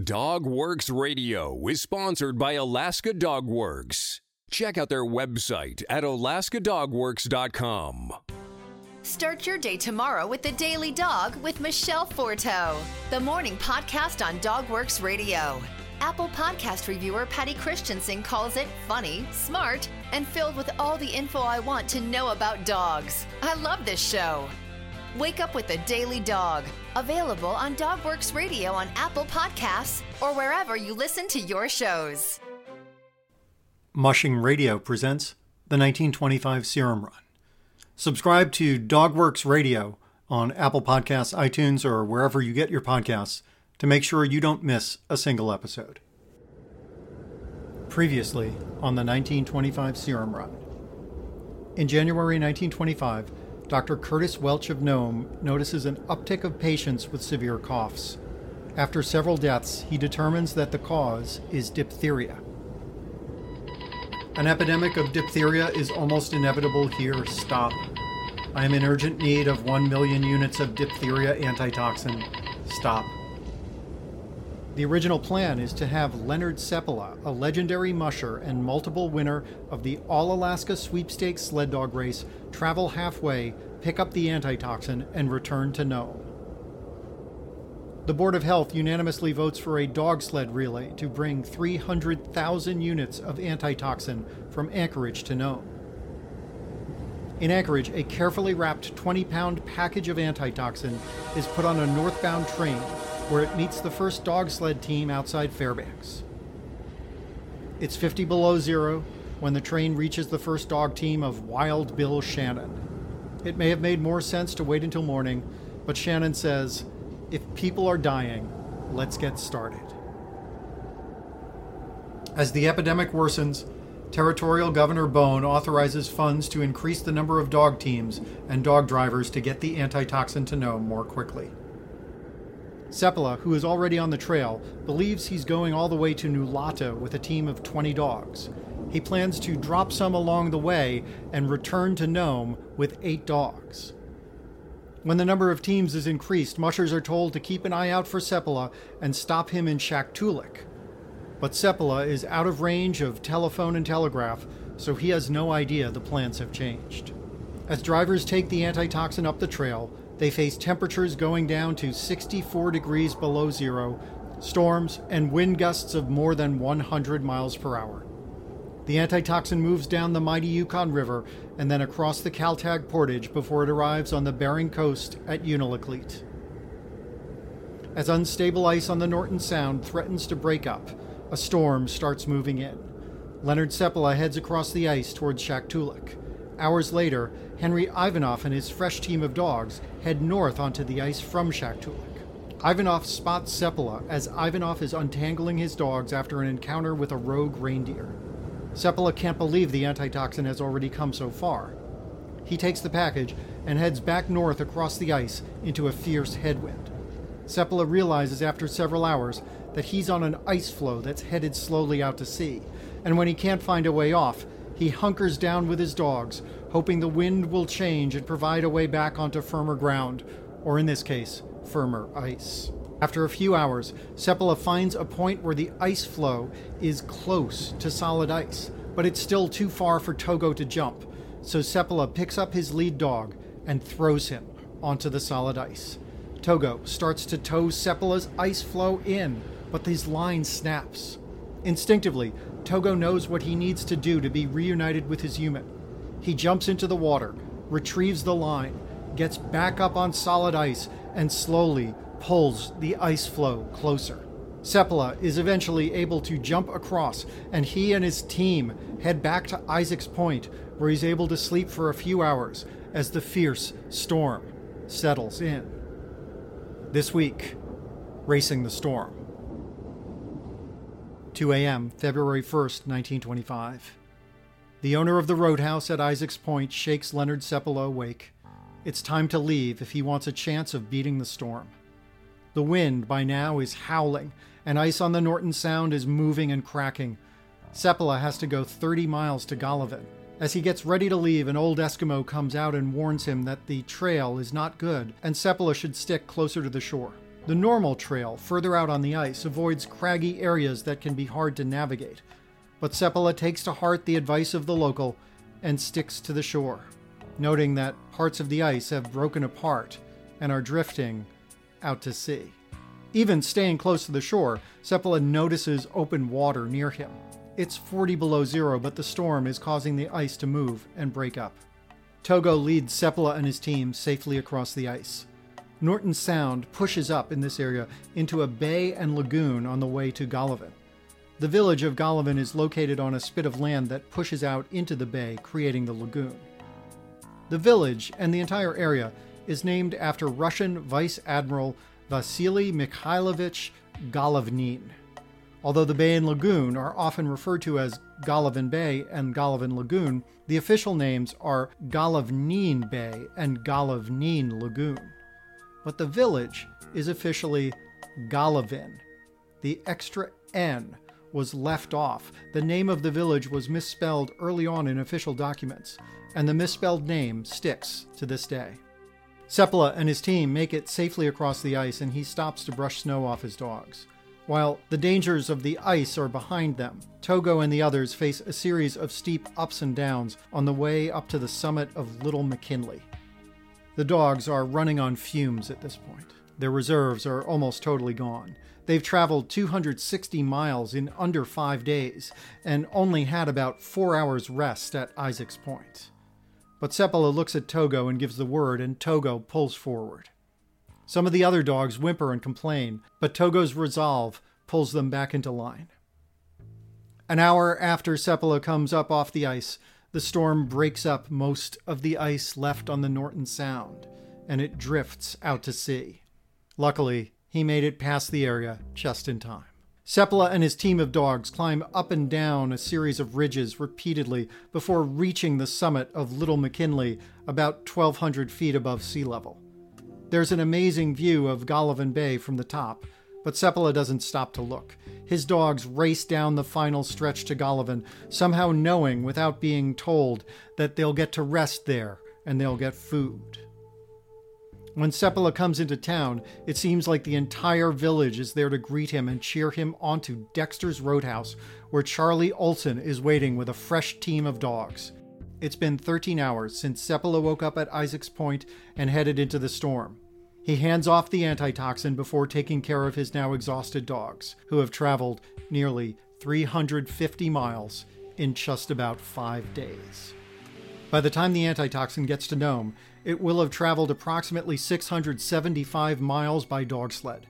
Dog Works Radio is sponsored by Alaska Dog Works. Check out their website at alaskadogworks.com. Start your day tomorrow with the Daily Dog with Michelle Forto, the morning podcast on Dog Works Radio. Apple Podcast reviewer Patty Christensen calls it funny, smart, and filled with all the info I want to know about dogs. I love this show. Wake up with the Daily Dog, available on Dogworks Radio on Apple Podcasts or wherever you listen to your shows. Mushing Radio presents the 1925 Serum Run. Subscribe to Dogworks Radio on Apple Podcasts, iTunes, or wherever you get your podcasts to make sure you don't miss a single episode. Previously on the 1925 Serum Run. In January 1925, Dr. Curtis Welch of Nome notices an uptick of patients with severe coughs. After several deaths, he determines that the cause is diphtheria. An epidemic of diphtheria is almost inevitable here. Stop. I am in urgent need of 1 million units of diphtheria antitoxin. Stop. The original plan is to have Leonard Seppala, a legendary musher and multiple winner of the All Alaska Sweepstakes sled dog race, travel halfway, pick up the antitoxin, and return to Nome. The Board of Health unanimously votes for a dog sled relay to bring 300,000 units of antitoxin from Anchorage to Nome. In Anchorage, a carefully wrapped 20 pound package of antitoxin is put on a northbound train where it meets the first dog sled team outside Fairbanks. It's 50 below zero when the train reaches the first dog team of Wild Bill Shannon. It may have made more sense to wait until morning, but Shannon says, if people are dying, let's get started. As the epidemic worsens, Territorial Governor Bone authorizes funds to increase the number of dog teams and dog drivers to get the antitoxin to Nome more quickly. Seppala, who is already on the trail, believes he's going all the way to Nulato with a team of 20 dogs. He plans to drop some along the way and return to Nome with eight dogs. When the number of teams is increased, mushers are told to keep an eye out for Seppala and stop him in Shaktoolik. But Seppala is out of range of telephone and telegraph, so he has no idea the plans have changed. As drivers take the antitoxin up the trail, they face temperatures going down to 64 degrees below zero, storms, and wind gusts of more than 100 miles per hour. The antitoxin moves down the mighty Yukon River and then across the Kaltag Portage before it arrives on the Bering coast at Unalakleet. As unstable ice on the Norton Sound threatens to break up, a storm starts moving in. Leonard Seppala heads across the ice towards Shaktoolik. Hours later, Henry Ivanoff and his fresh team of dogs head north onto the ice from Shaktoolik. Ivanoff spots Seppala as Ivanoff is untangling his dogs after an encounter with a rogue reindeer. Seppala can't believe the antitoxin has already come so far. He takes the package and heads back north across the ice into a fierce headwind. Seppala realizes after several hours that he's on an ice floe that's headed slowly out to sea, and when he can't find a way off, he hunkers down with his dogs, hoping the wind will change and provide a way back onto firmer ground, or in this case, firmer ice. After a few hours, Seppala finds a point where the ice floe is close to solid ice, but it's still too far for Togo to jump, so Seppala picks up his lead dog and throws him onto the solid ice. Togo starts to tow Seppala's ice floe in, but his line snaps. Instinctively, Togo knows what he needs to do to be reunited with his human. He jumps into the water, retrieves the line, gets back up on solid ice, and slowly pulls the ice floe closer. Seppala is eventually able to jump across, and he and his team head back to Isaac's Point, where he's able to sleep for a few hours as the fierce storm settles in. This week, Racing the Storm. 2 a.m., February 1, 1925. The owner of the roadhouse at Isaac's Point shakes Leonard Seppala awake. It's time to leave if he wants a chance of beating the storm. The wind by now is howling, and ice on the Norton Sound is moving and cracking. Seppala has to go 30 miles to Golovin. As he gets ready to leave, an old Eskimo comes out and warns him that the trail is not good and Seppala should stick closer to the shore. The normal trail, further out on the ice, avoids craggy areas that can be hard to navigate. But Seppala takes to heart the advice of the local and sticks to the shore, noting that parts of the ice have broken apart and are drifting out to sea. Even staying close to the shore, Seppala notices open water near him. It's 40 below zero, but the storm is causing the ice to move and break up. Togo leads Seppala and his team safely across the ice. Norton Sound pushes up in this area into a bay and lagoon on the way to Golovin. The village of Golovin is located on a spit of land that pushes out into the bay, creating the lagoon. The village and the entire area is named after Russian Vice Admiral Vasily Mikhailovich Golovnin. Although the bay and lagoon are often referred to as Golovin Bay and Golovin Lagoon, the official names are Golovnin Bay and Golovnin Lagoon. But the village is officially Golovin. The extra N was left off. The name of the village was misspelled early on in official documents, and the misspelled name sticks to this day. Seppala and his team make it safely across the ice, and he stops to brush snow off his dogs. While the dangers of the ice are behind them, Togo and the others face a series of steep ups and downs on the way up to the summit of Little McKinley. The dogs are running on fumes at this point. Their reserves are almost totally gone. They've traveled 260 miles in under five days and only had about four hours rest at Isaac's Point. But Seppala looks at Togo and gives the word, and Togo pulls forward. Some of the other dogs whimper and complain, but Togo's resolve pulls them back into line. An hour after Seppala comes up off the ice, the storm breaks up most of the ice left on the Norton Sound, and it drifts out to sea. Luckily, he made it past the area just in time. Seppala and his team of dogs climb up and down a series of ridges repeatedly before reaching the summit of Little McKinley about 1,200 feet above sea level. There's an amazing view of Golovin Bay from the top, but Seppala doesn't stop to look. His dogs race down the final stretch to Golovin, somehow knowing without being told that they'll get to rest there and they'll get food. When Seppala comes into town, it seems like the entire village is there to greet him and cheer him onto Dexter's Roadhouse, where Charlie Olson is waiting with a fresh team of dogs. It's been 13 hours since Seppala woke up at Isaac's Point and headed into the storm. He hands off the antitoxin before taking care of his now exhausted dogs, who have traveled nearly 350 miles in just about five days. By the time the antitoxin gets to Nome, it will have traveled approximately 675 miles by dog sled.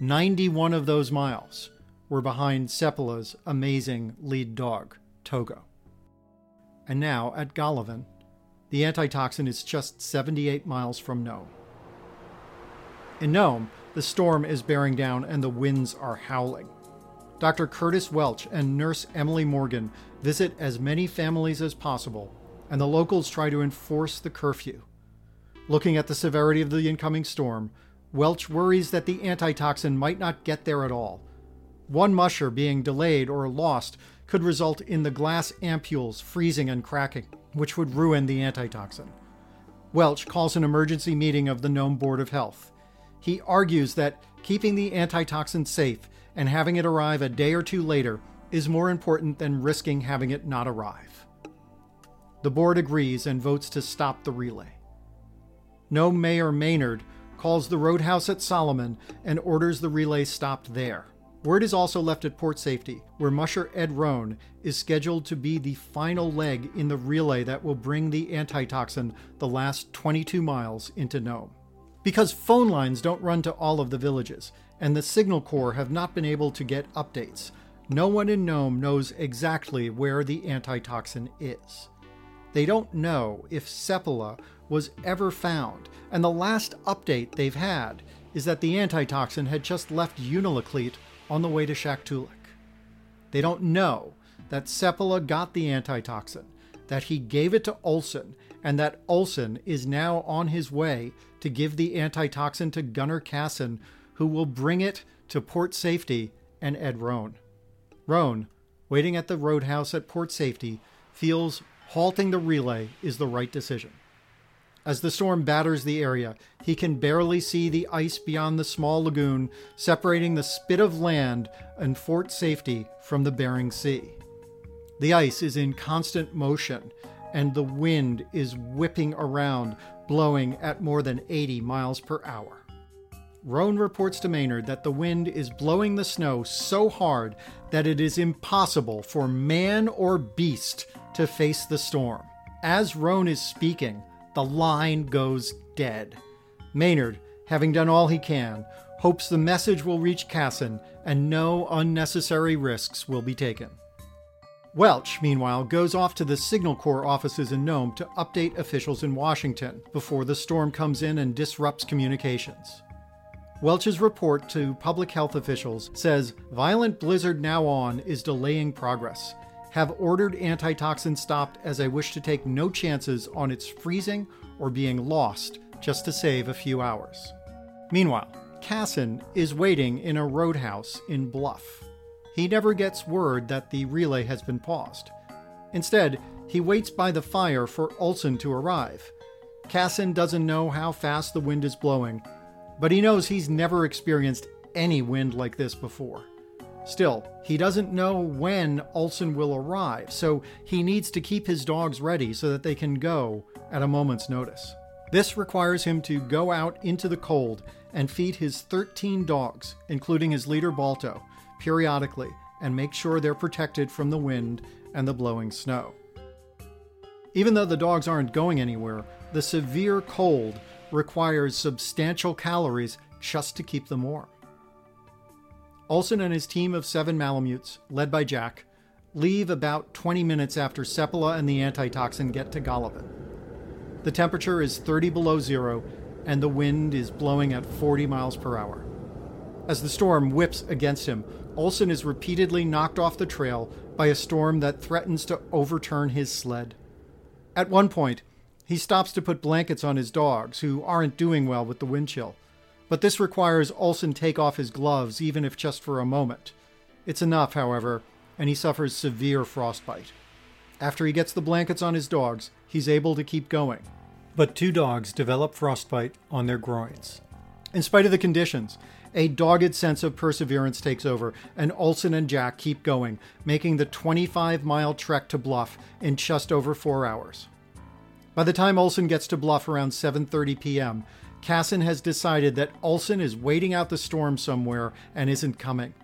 91 of those miles were behind Seppala's amazing lead dog, Togo. And now, at Golovin, the antitoxin is just 78 miles from Nome. In Nome, the storm is bearing down and the winds are howling. Dr. Curtis Welch and nurse Emily Morgan visit as many families as possible, and the locals try to enforce the curfew. Looking at the severity of the incoming storm, Welch worries that the antitoxin might not get there at all. One musher being delayed or lost could result in the glass ampules freezing and cracking, which would ruin the antitoxin. Welch calls an emergency meeting of the Nome Board of Health. He argues that keeping the antitoxin safe and having it arrive a day or two later is more important than risking having it not arrive. The board agrees and votes to stop the relay. Nome Mayor Maynard calls the roadhouse at Solomon and orders the relay stopped there. Word is also left at port safety, where musher Ed Rohn is scheduled to be the final leg in the relay that will bring the antitoxin the last 22 miles into Nome. Because phone lines don't run to all of the villages, and the Signal Corps have not been able to get updates, no one in Nome knows exactly where the antitoxin is. They don't know if Seppala was ever found, and the last update they've had is that the antitoxin had just left Unalakleet on the way to Shaktoolik. They don't know that Seppala got the antitoxin, that he gave it to Olson, and that Olson is now on his way to give the antitoxin to Gunnar Kaasen, who will bring it to port safety and Ed Rohn. Rohn, waiting at the roadhouse at port safety, feels halting the relay is the right decision. As the storm batters the area, he can barely see the ice beyond the small lagoon separating the spit of land and Fort Safety from the Bering Sea. The ice is in constant motion, and the wind is whipping around, blowing at more than 80 miles per hour. Rohn reports to Maynard that the wind is blowing the snow so hard that it is impossible for man or beast to face the storm. As Rohn is speaking, the line goes dead. Maynard, having done all he can, hopes the message will reach Kaasen and no unnecessary risks will be taken. Welch, meanwhile, goes off to the Signal Corps offices in Nome to update officials in Washington before the storm comes in and disrupts communications. Welch's report to public health officials says violent blizzard now on is delaying progress. Have ordered antitoxin stopped as I wish to take no chances on its freezing or being lost just to save a few hours. Meanwhile, Kaasen is waiting in a roadhouse in Bluff he never gets word that the relay has been paused. Instead, he waits by the fire for Olson to arrive. Kaasen doesn't know how fast the wind is blowing, but he knows he's never experienced any wind like this before. Still, he doesn't know when Olson will arrive, so he needs to keep his dogs ready so that they can go at a moment's notice. This requires him to go out into the cold and feed his 13 dogs, including his leader Balto, periodically and make sure they're protected from the wind and the blowing snow. Even though the dogs aren't going anywhere, the severe cold requires substantial calories just to keep them warm. Olson and his team of seven Malamutes, led by Jack, leave about 20 minutes after Seppala and the antitoxin get to Golovin. The temperature is 30 below zero, and the wind is blowing at 40 miles per hour. As the storm whips against him, Olson is repeatedly knocked off the trail by a storm that threatens to overturn his sled. At one point, he stops to put blankets on his dogs, who aren't doing well with the wind chill. But this requires Olson take off his gloves, even if just for a moment. It's enough, however, and he suffers severe frostbite. After he gets the blankets on his dogs, he's able to keep going. But two dogs develop frostbite on their groins. In spite of the conditions, a dogged sense of perseverance takes over, and Olson and Jack keep going, making the 25 mile trek to Bluff in just over four hours. By the time Olson gets to Bluff around 7:30 p.m., Kaasen has decided that Olson is waiting out the storm somewhere and isn't coming.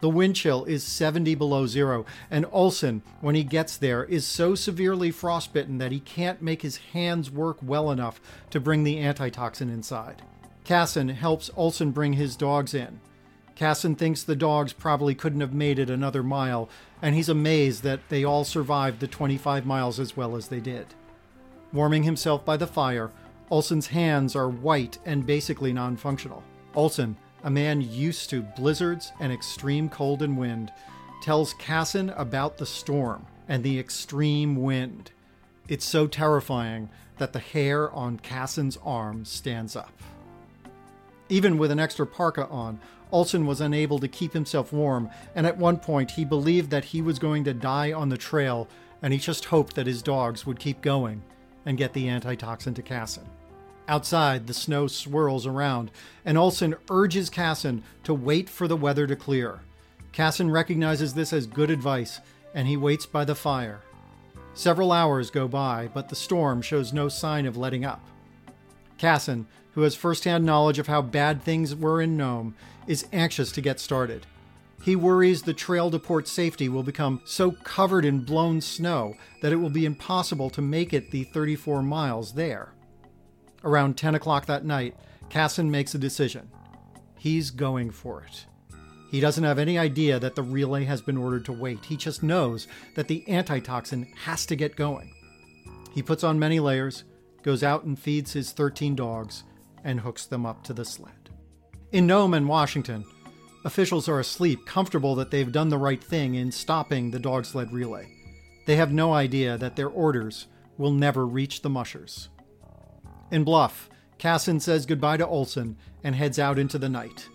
The wind chill is 70 below zero, and Olson, when he gets there, is so severely frostbitten that he can't make his hands work well enough to bring the antitoxin inside. Kaasen helps Olson bring his dogs in. Kaasen thinks the dogs probably couldn't have made it another mile, and he's amazed that they all survived the 25 miles as well as they did. Warming himself by the fire, Olson's hands are white and basically non functional. Olson, a man used to blizzards and extreme cold and wind, tells Kaasen about the storm and the extreme wind. It's so terrifying that the hair on Kaasen's arm stands up. Even with an extra parka on, Olson was unable to keep himself warm, and at one point he believed that he was going to die on the trail, and he just hoped that his dogs would keep going and get the antitoxin to Kaasen. Outside, the snow swirls around, and Olson urges Kaasen to wait for the weather to clear. Kaasen recognizes this as good advice, and he waits by the fire. Several hours go by, but the storm shows no sign of letting up. Kaasen, who has firsthand knowledge of how bad things were in Nome, is anxious to get started. He worries the trail to port safety will become so covered in blown snow that it will be impossible to make it the 34 miles there. Around 10 o'clock that night, Kaasen makes a decision. He's going for it. He doesn't have any idea that the relay has been ordered to wait. He just knows that the antitoxin has to get going. He puts on many layers, goes out and feeds his 13 dogs, and hooks them up to the sled. In Nome and Washington, officials are asleep, comfortable that they've done the right thing in stopping the dog sled relay. They have no idea that their orders will never reach the mushers. In Bluff, Kaasen says goodbye to Olson and heads out into the night.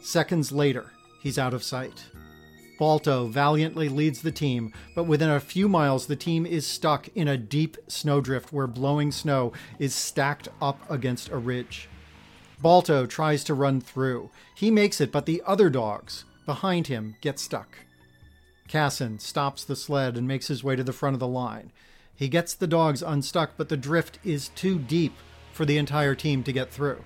Seconds later, he's out of sight. Balto valiantly leads the team, but within a few miles, the team is stuck in a deep snowdrift where blowing snow is stacked up against a ridge. Balto tries to run through. He makes it, but the other dogs behind him get stuck. Kaasen stops the sled and makes his way to the front of the line. He gets the dogs unstuck, but the drift is too deep for the entire team to get through.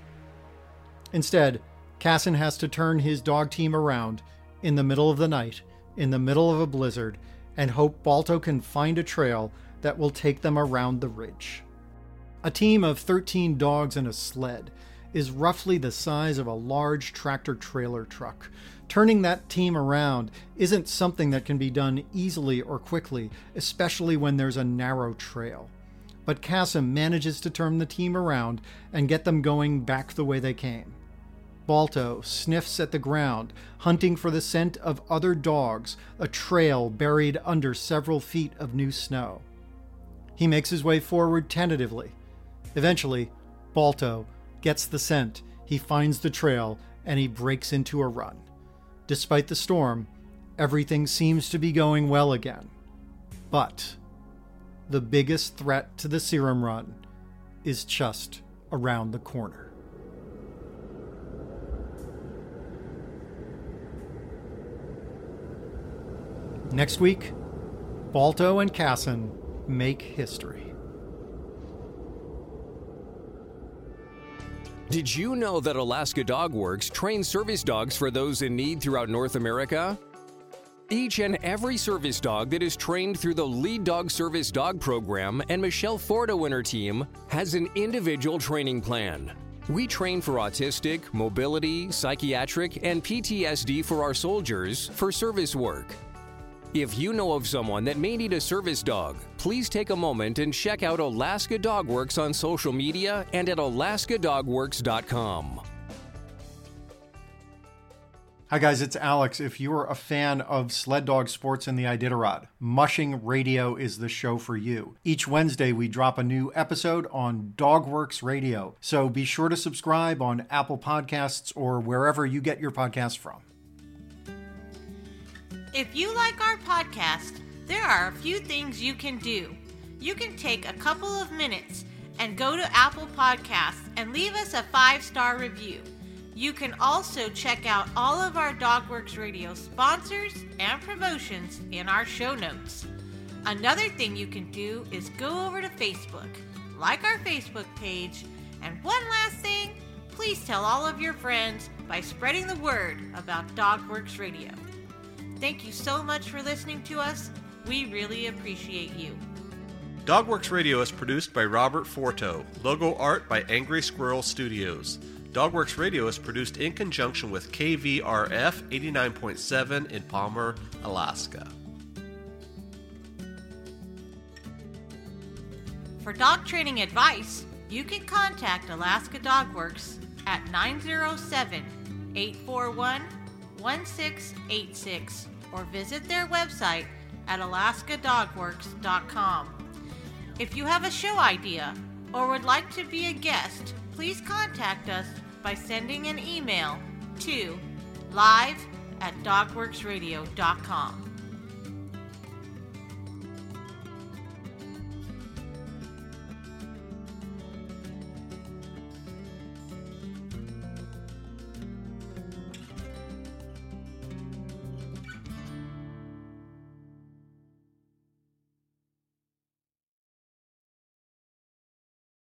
Instead, Kaasen has to turn his dog team around in the middle of the night, in the middle of a blizzard, and hope Balto can find a trail that will take them around the ridge. A team of 13 dogs and a sled is roughly the size of a large tractor trailer truck. Turning that team around isn't something that can be done easily or quickly, especially when there's a narrow trail. But Kaasen manages to turn the team around and get them going back the way they came. Balto sniffs at the ground, hunting for the scent of other dogs, a trail buried under several feet of new snow. He makes his way forward tentatively. Eventually, Balto gets the scent, he finds the trail, and he breaks into a run. Despite the storm, everything seems to be going well again. But the biggest threat to the serum run is just around the corner. Next week, Balto and Kaasen make history. Did you know that Alaska Dog Works trains service dogs for those in need throughout North America? Each and every service dog that is trained through the Lead Dog Service Dog Program and Michelle Forto and her team has an individual training plan. We train for autistic, mobility, psychiatric, and PTSD for our soldiers for service work. If you know of someone that may need a service dog, please take a moment and check out Alaska Dog Works on social media and at alaskadogworks.com. Hi, guys, it's Alex. If you're a fan of sled dog sports and the Iditarod, Mushing Radio is the show for you. Each Wednesday, we drop a new episode on Dogworks Radio. So be sure to subscribe on Apple Podcasts or wherever you get your podcasts from. If you like our podcast, there are a few things you can do. You can take a couple of minutes and go to Apple Podcasts and leave us a five star review. You can also check out all of our Dogworks Radio sponsors and promotions in our show notes. Another thing you can do is go over to Facebook, like our Facebook page, and one last thing, please tell all of your friends by spreading the word about Dogworks Radio. Thank you so much for listening to us. We really appreciate you. Dogworks Radio is produced by Robert Forto. Logo art by Angry Squirrel Studios. Dogworks Radio is produced in conjunction with KVRF 89.7 in Palmer, Alaska. For dog training advice, you can contact Alaska Dogworks at 907 841 1686 or visit their website at alaskadogworks.com. If you have a show idea or would like to be a guest, please contact us by sending an email to live at dogworksradio.com.